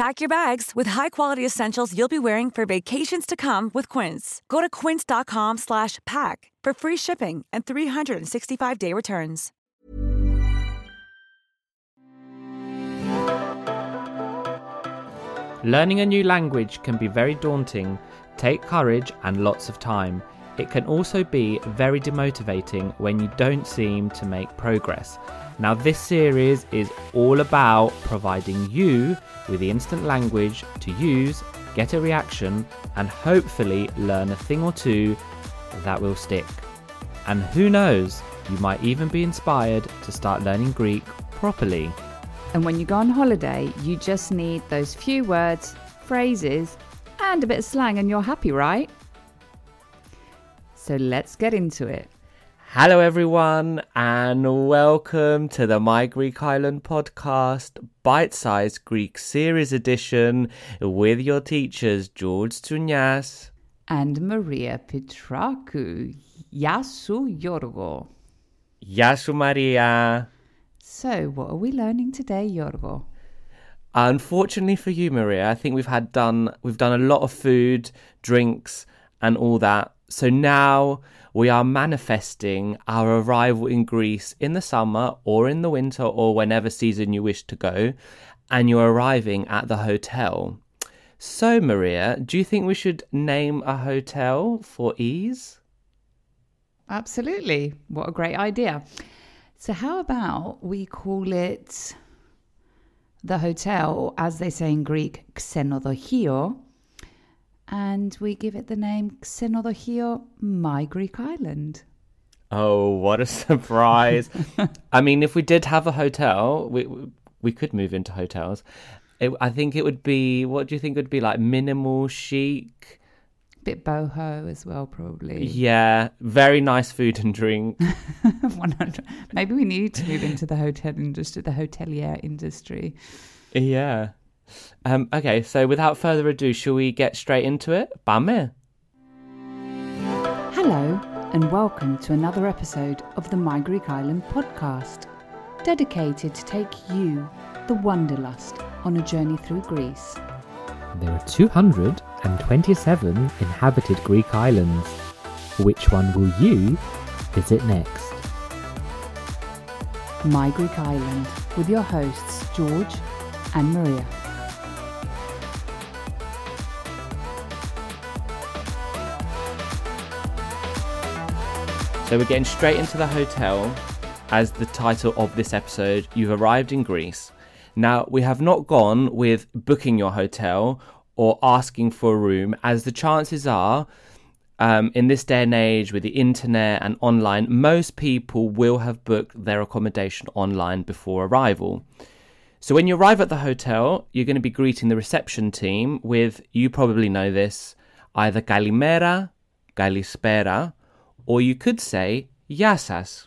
Pack your bags with high-quality essentials you'll be wearing for vacations to come with Quince. Go to quince.com slash pack for free shipping and 365-day returns. Learning a new language can be very daunting, take courage and lots of time. It can also be very demotivating when you don't seem to make progress. Now, this series is all about providing you with the instant language to use, get a reaction, and hopefully learn a thing or two that will stick. And who knows, you might even be inspired to start learning Greek properly. And when you go on holiday, you just need those few words, phrases, and a bit of slang, and you're happy, right? So let's get into it. Hello, everyone, and welcome to the My Greek Island podcast, bite sized Greek series edition with your teachers, George Tsounyas. And Maria Petraku. Yasu Yorgo. Yasu Maria. So, what are we learning today, Yorgo? Unfortunately for you, Maria, I think we've had done we've done a lot of food, drinks, and all that. So now we are manifesting our arrival in Greece in the summer or in the winter or whenever season you wish to go, and you're arriving at the hotel. So, Maria, do you think we should name a hotel for ease? Absolutely. What a great idea. So, how about we call it the hotel, as they say in Greek, xenodochio, and we give it the name xenodochio, my Greek island. Oh, what a surprise! I mean, if we did have a hotel, we we could move into hotels. It, I think it would be. What do you think would be like minimal chic? Bit boho as well, probably. Yeah, very nice food and drink. 100. Maybe we need to move into the hotel industry, the hotelier industry. Yeah. Um, okay, so without further ado, shall we get straight into it? Bame. Hello, and welcome to another episode of the My Greek Island podcast, dedicated to take you, the wanderlust, on a journey through Greece. There are 227 inhabited Greek islands. Which one will you visit next? My Greek Island, with your hosts George and Maria. So we're getting straight into the hotel. As the title of this episode, you've arrived in Greece. Now, we have not gone with booking your hotel or asking for a room, as the chances are, um, in this day and age with the internet and online, most people will have booked their accommodation online before arrival. So when you arrive at the hotel, you're going to be greeting the reception team with, you probably know this, either Kalimera, Kalispera, or you could say yasas.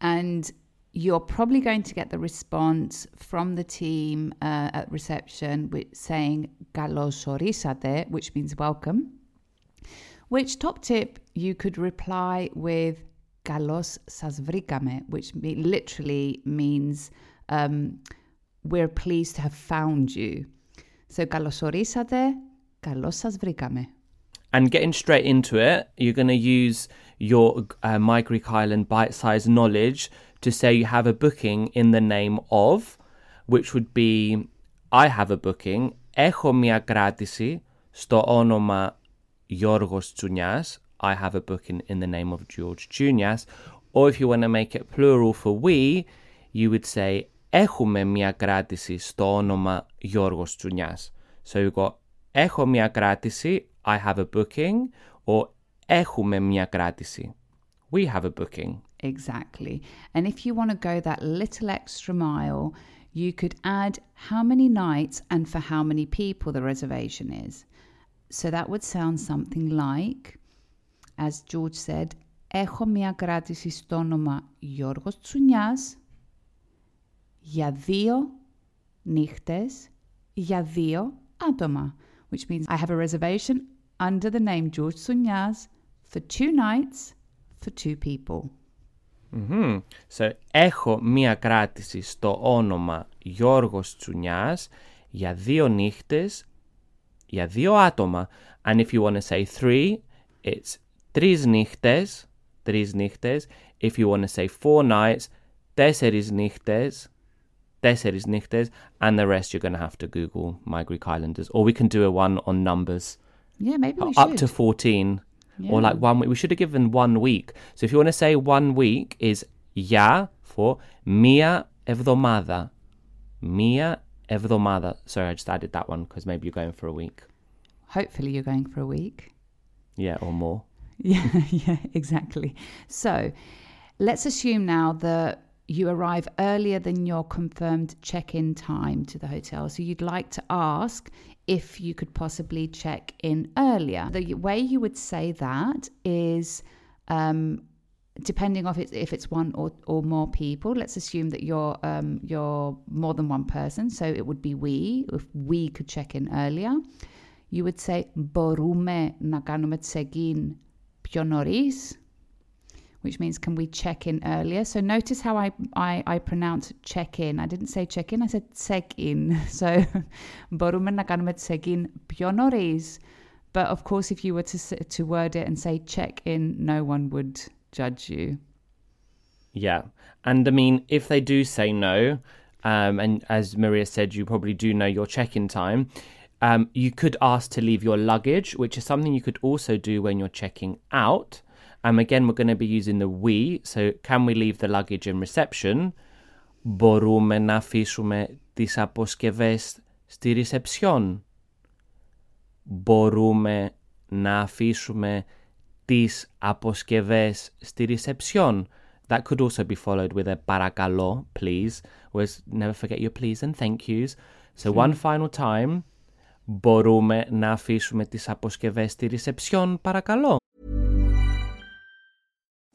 And you're probably going to get the response from the team uh, at reception with saying "galos orisade," which means welcome. Which top tip you could reply with "galos sasvrikame," which literally means um, "we're pleased to have found you." So "galos orisade," "galos sasvrikame." And getting straight into it, you're going to use your uh, My Greek Island bite sized knowledge to say you have a booking in the name of, which would be I have a booking, έχω μια κράτηση στο όνομα Γιώργος Τσουνιάς, I have a booking in the name of George Tsounyas. Or if you want to make it plural for we, you would say έχουμε μια κράτηση στο όνομα Γιώργος Τσουνιάς. So you've got έχω μια κράτηση, I have a booking, or έχουμε μια κράτηση. We have a booking. Exactly. And if you want to go that little extra mile, you could add how many nights and for how many people the reservation is. So that would sound something like as George said, έχω μια κράτηση στο όνομα Γιώργος Τσουνιάς για δύο νύχτες, για δύο άτομα. Which means I have a reservation under the name George Tsounyas for two nights for two people. Mm-hmm. So, έχω μία κράτηση στο όνομα Γιώργος Τσουνιάς για δύο νύχτες, για δύο άτομα. And if you want to say three, it's τρεις νύχτες, τρεις νύχτες. If you want to say four nights, τέσσερις νύχτες, τέσσερις νύχτες. And the rest you're going to have to Google My Greek Islanders. Or we can do a one on numbers. Yeah, maybe we Up should. to 14. yeah. or like one week. We should have given one week. So if you want to say one week is ya for mia evdomada. Mia evdomada. Sorry, I just added that one because maybe you're going for a week. Hopefully, you're going for a week. Yeah, or more. Yeah, yeah, exactly. So let's assume now that you arrive earlier than your confirmed check in time to the hotel. So you'd like to ask if you could possibly check in earlier. The way you would say that is um, depending on if, if it's one or, or more people. Let's assume that you're um, you're more than one person. So it would be we, if we could check in earlier. You would say μπορούμε να κάνουμε check-in πιο νωρίς, which means can we check in earlier? So notice how I, I, I pronounce check in. I didn't say check in, I said check in. So μπορούμε να κάνουμε check in πιο νωρίς. But of course, if you were to, s- to word it and say check in, no one would judge you. Yeah. And I mean, if they do say no, um, and as Maria said, you probably do know your check in time, um, you could ask to leave your luggage, which is something you could also do when you're checking out. Um, again, we're going to be using the we. So, can we leave the luggage in reception? Μπορούμε να αφήσουμε τις αποσκευές στη reception. Μπορούμε να αφήσουμε τις αποσκευές στη reception. That could also be followed with a παρακαλώ, please. Whereas never forget your please and thank yous. So one final time. Μπορούμε να αφήσουμε τις αποσκευές στη reception, παρακαλώ.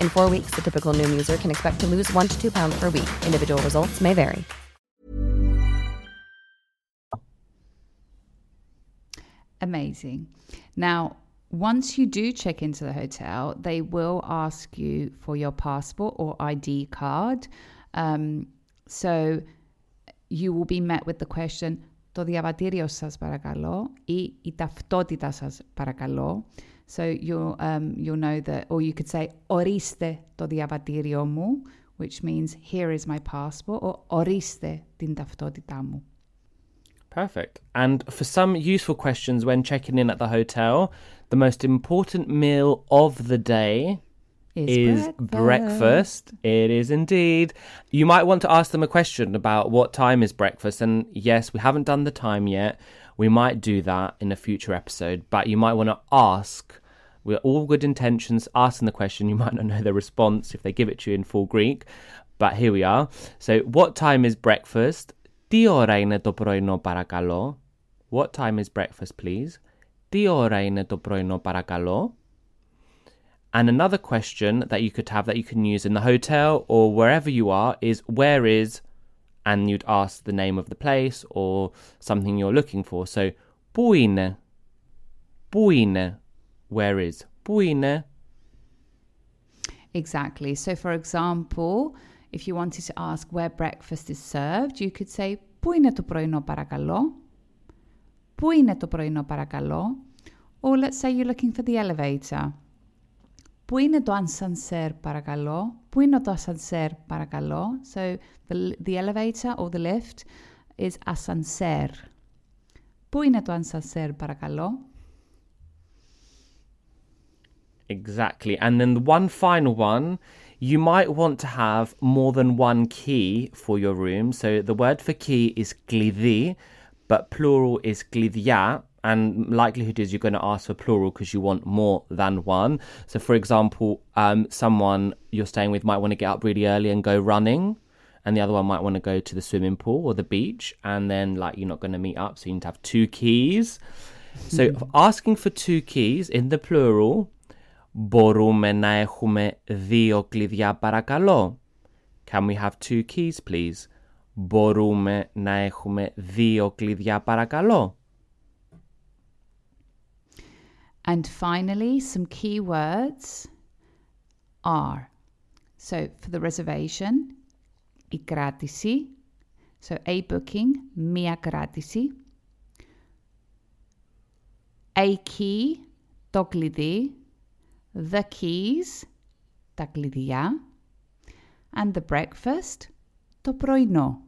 In four weeks, the typical Noom user can expect to lose one to two pounds per week. Individual results may vary. Amazing. Now, once you do check into the hotel, they will ask you for your passport or ID card. Um, so you will be met with the question το διαβατήριο σας παρακαλώ ή η ταυτότητα σας παρακαλώ. So you'll um, you'll know that, or you could say oriste to diabatirio mu, which means here is my passport, or oriste din taftotita mu. Perfect. And for some useful questions when checking in at the hotel, the most important meal of the day is breakfast. It is indeed. You might want to ask them a question about what time is breakfast. And yes, we haven't done the time yet. We might do that in a future episode, but you might want to ask. We're all good intentions asking the question. You might not know the response if they give it to you in full Greek, but here we are. So, what time is breakfast? Τι ώρα είναι το πρωινό παρακαλώ? What time is breakfast, please? Τι ώρα είναι το πρωινό παρακαλώ? And another question that you could have that you can use in the hotel or wherever you are is where is, and you'd ask the name of the place or something you're looking for. So, πού είναι? Πού είναι? Where is? Πού είναι? Exactly. So, for example, if you wanted to ask where breakfast is served, you could say Πού είναι το πρωινό παρακαλώ? Πού είναι το πρωινό παρακαλώ? Or let's say you're looking for the elevator. Πού είναι το ascenseur παρακαλώ? Πού είναι το ascenseur παρακαλώ? So the, the elevator or the lift is ascenseur. Πού είναι το ascenseur παρακαλώ? Exactly. And then the one final one you might want to have more than one key for your room. So the word for key is klidi, but plural is klidya. And likelihood is you're going to ask for plural because you want more than one. So, for example, um, someone you're staying with might want to get up really early and go running, and the other one might want to go to the swimming pool or the beach, and then like you're not going to meet up, so you need to have two keys. So, asking for two keys in the plural Μπορούμε να έχουμε δύο κλειδιά παρακαλώ. Can we have two keys please? Μπορούμε να έχουμε δύο κλειδιά παρακαλώ. And finally, some key words are. So for the reservation, η κράτηση. So a booking, μία κράτηση. A key, το κλειδί the keys, τα κλειδιά, and the breakfast, το πρωινό.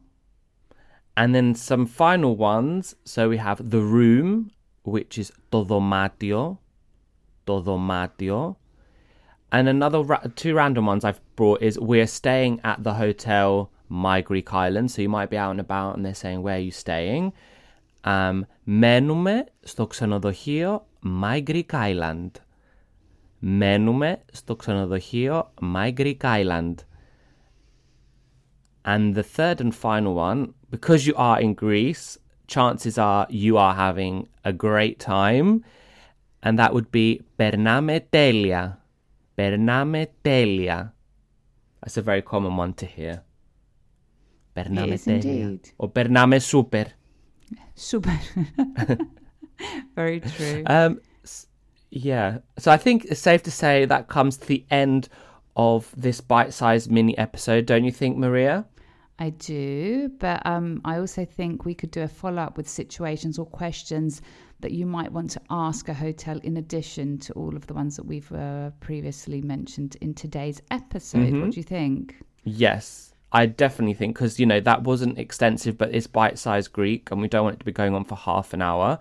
And then some final ones. So we have the room, which is το δωμάτιο, το δωμάτιο. And another ra- two random ones I've brought is we're staying at the hotel My Greek Island. So you might be out and about and they're saying where are you staying. Um, μένουμε στο ξενοδοχείο My Greek Island. Μένουμε στο ξενοδοχείο My Greek Island. And the third and final one, because you are in Greece, chances are you are having a great time. and that would be Pername telia. Pername telia. That's a very common one to hear. Pername telia. Indeed. Or Pername super. Super. very true. Um, yeah. So I think it's safe to say that comes to the end of this bite-sized mini episode, don't you think, Maria? I do, but um, I also think we could do a follow-up with situations or questions that you might want to ask a hotel in addition to all of the ones that we've uh, previously mentioned in today's episode. Mm-hmm. What do you think? Yes, I definitely think because you know that wasn't extensive, but it's bite-sized Greek, and we don't want it to be going on for half an hour.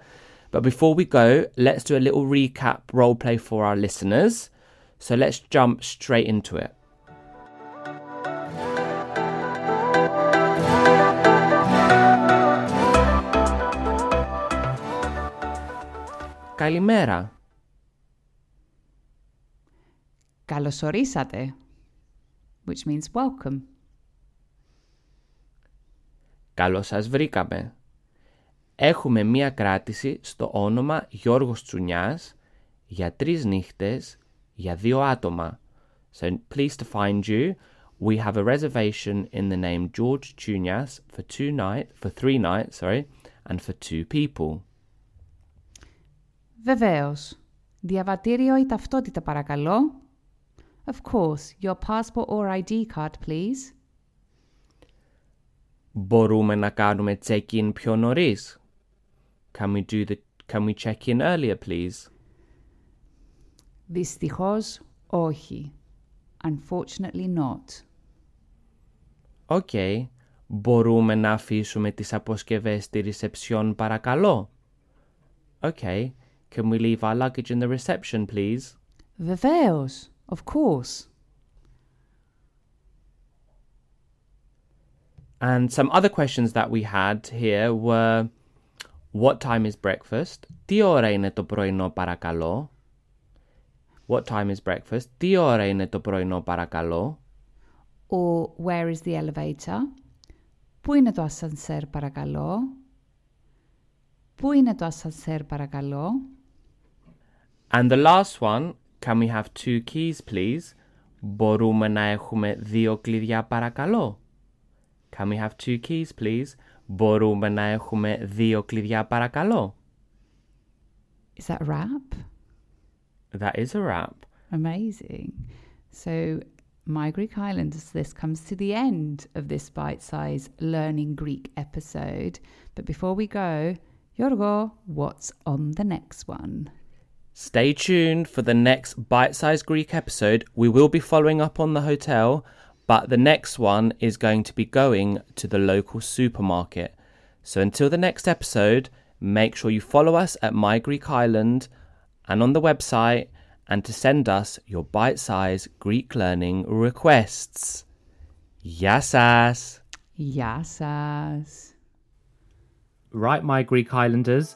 But before we go, let's do a little recap role play for our listeners. So let's jump straight into it. Καλημέρα. Καλωσορίσατε, which means welcome. Καλώς σας βρήκαμε. Έχουμε μία κράτηση στο όνομα Γιώργος Τσουνιάς για τρεις νύχτες για δύο άτομα. So pleased to find you. We have a reservation in the name George Chunias for two night for three nights, sorry, and for two people. Βεβαίως. Διαβατήριο ή ταυτότητα παρακαλώ. Of course. Your passport or ID card, please. Μπορούμε να κάνουμε check-in πιο νωρίς. Can we do the can we check in earlier please? Δυστυχώς όχι. Unfortunately not. Οκ. Okay. Μπορούμε να αφήσουμε τις αποσκευές στη reception παρακαλώ. Okay. Can we leave our luggage in the reception, please? Βεβαίως. Of course. And some other questions that we had here were What time is breakfast? Τι ώρα είναι το πρωινό παρακαλώ? What time is breakfast? Τι ώρα είναι το πρωινό παρακαλώ? Or where is the elevator? Πού είναι το ασανσέρ παρακαλώ? Πού είναι το ασανσέρ παρακαλώ? And the last one, can we have two keys please? Μπορούμε να έχουμε δύο κλειδιά παρακαλώ? Can we have two keys please? Μπορούμε να έχουμε δύο κλειδιά παρακαλώ? Is that a rap? That is a rap. Amazing. So, My Greek Islanders, this comes to the end of this bite size Learning Greek episode. But before we go, Yorgo, what's on the next one? Stay tuned for the next bite sized Greek episode. We will be following up on the hotel, but the next one is going to be going to the local supermarket. So until the next episode, make sure you follow us at My Greek Island and on the website and to send us your bite sized Greek learning requests. Yassas! Yassas! Right, my Greek Islanders